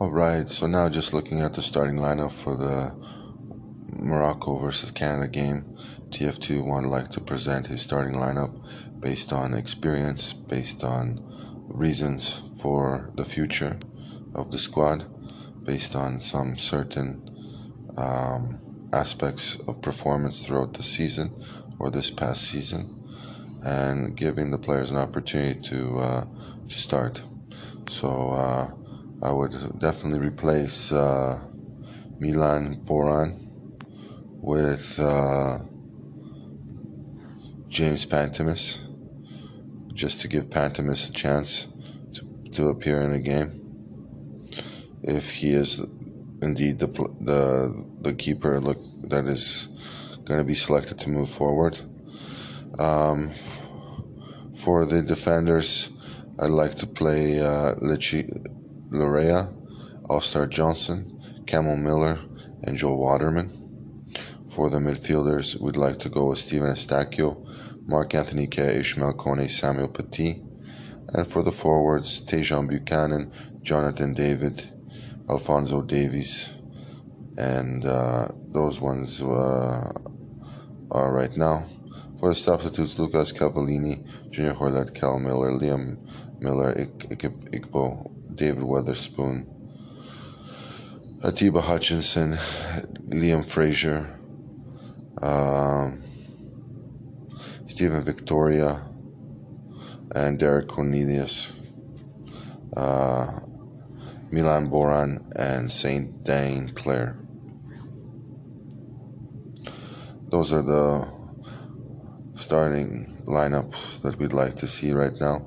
All right, so now just looking at the starting lineup for the Morocco versus Canada game, TF2 would like to present his starting lineup based on experience, based on reasons for the future of the squad, based on some certain um, aspects of performance throughout the season or this past season, and giving the players an opportunity to uh, to start. So. Uh, I would definitely replace uh, Milan Borjan with uh, James Pantemis, just to give Pantemis a chance to, to appear in a game. If he is indeed the the the keeper look that is going to be selected to move forward. Um, for the defenders, I'd like to play uh, Lichi Laryea, All Star Johnson, Kamal Miller, and Joel Waterman. For the midfielders, we'd like to go with Stephen Eustáquio, Mark Anthony Kaye, Ishmael Kone, Samuel Piette. And for the forwards, Tajon Buchanan, Jonathan David, Alphonso Davies. And uh, those ones uh, are right now. For the substitutes, Lucas Cavallini, Junior Hoilett, Cal Miller, Liam Millar, Ik- Ik- David Wotherspoon, Atiba Hutchinson, Liam Fraser, um, Stephen Victoria, and Derek Cornelius, uh, Milan Borjan, and Saint Dane Claire. Those are the starting lineups that we'd like to see right now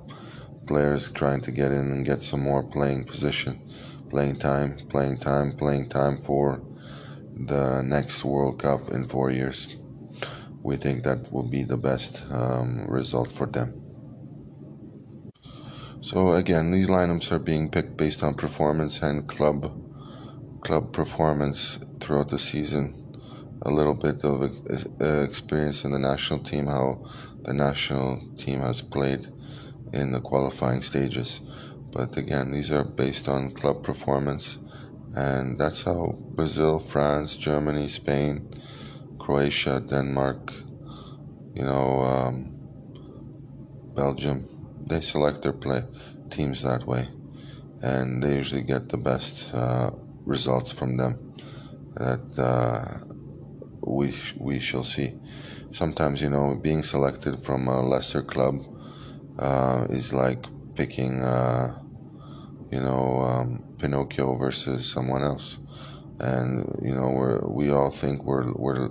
players trying to get in and get some more playing position, playing time, playing time, playing time for the next World Cup in four years. We think that will be the best um, result for them. So again, these lineups are being picked based on performance and club club performance throughout the season. A little bit of experience in the national team, how the national team has played in the qualifying stages. But again, these are based on club performance, and that's how Brazil, France, Germany, Spain, Croatia, Denmark, you know, um, Belgium, they select their play teams that way, and they usually get the best uh, results from them. That uh, we we shall see. Sometimes you know being selected from a lesser club uh, is like picking, uh, you know, um, Pinocchio versus someone else, and you know we we all think we're we're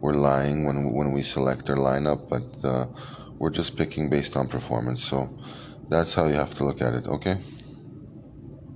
we're lying when when we select our lineup, but uh, we're just picking based on performance. So that's how you have to look at it. Okay.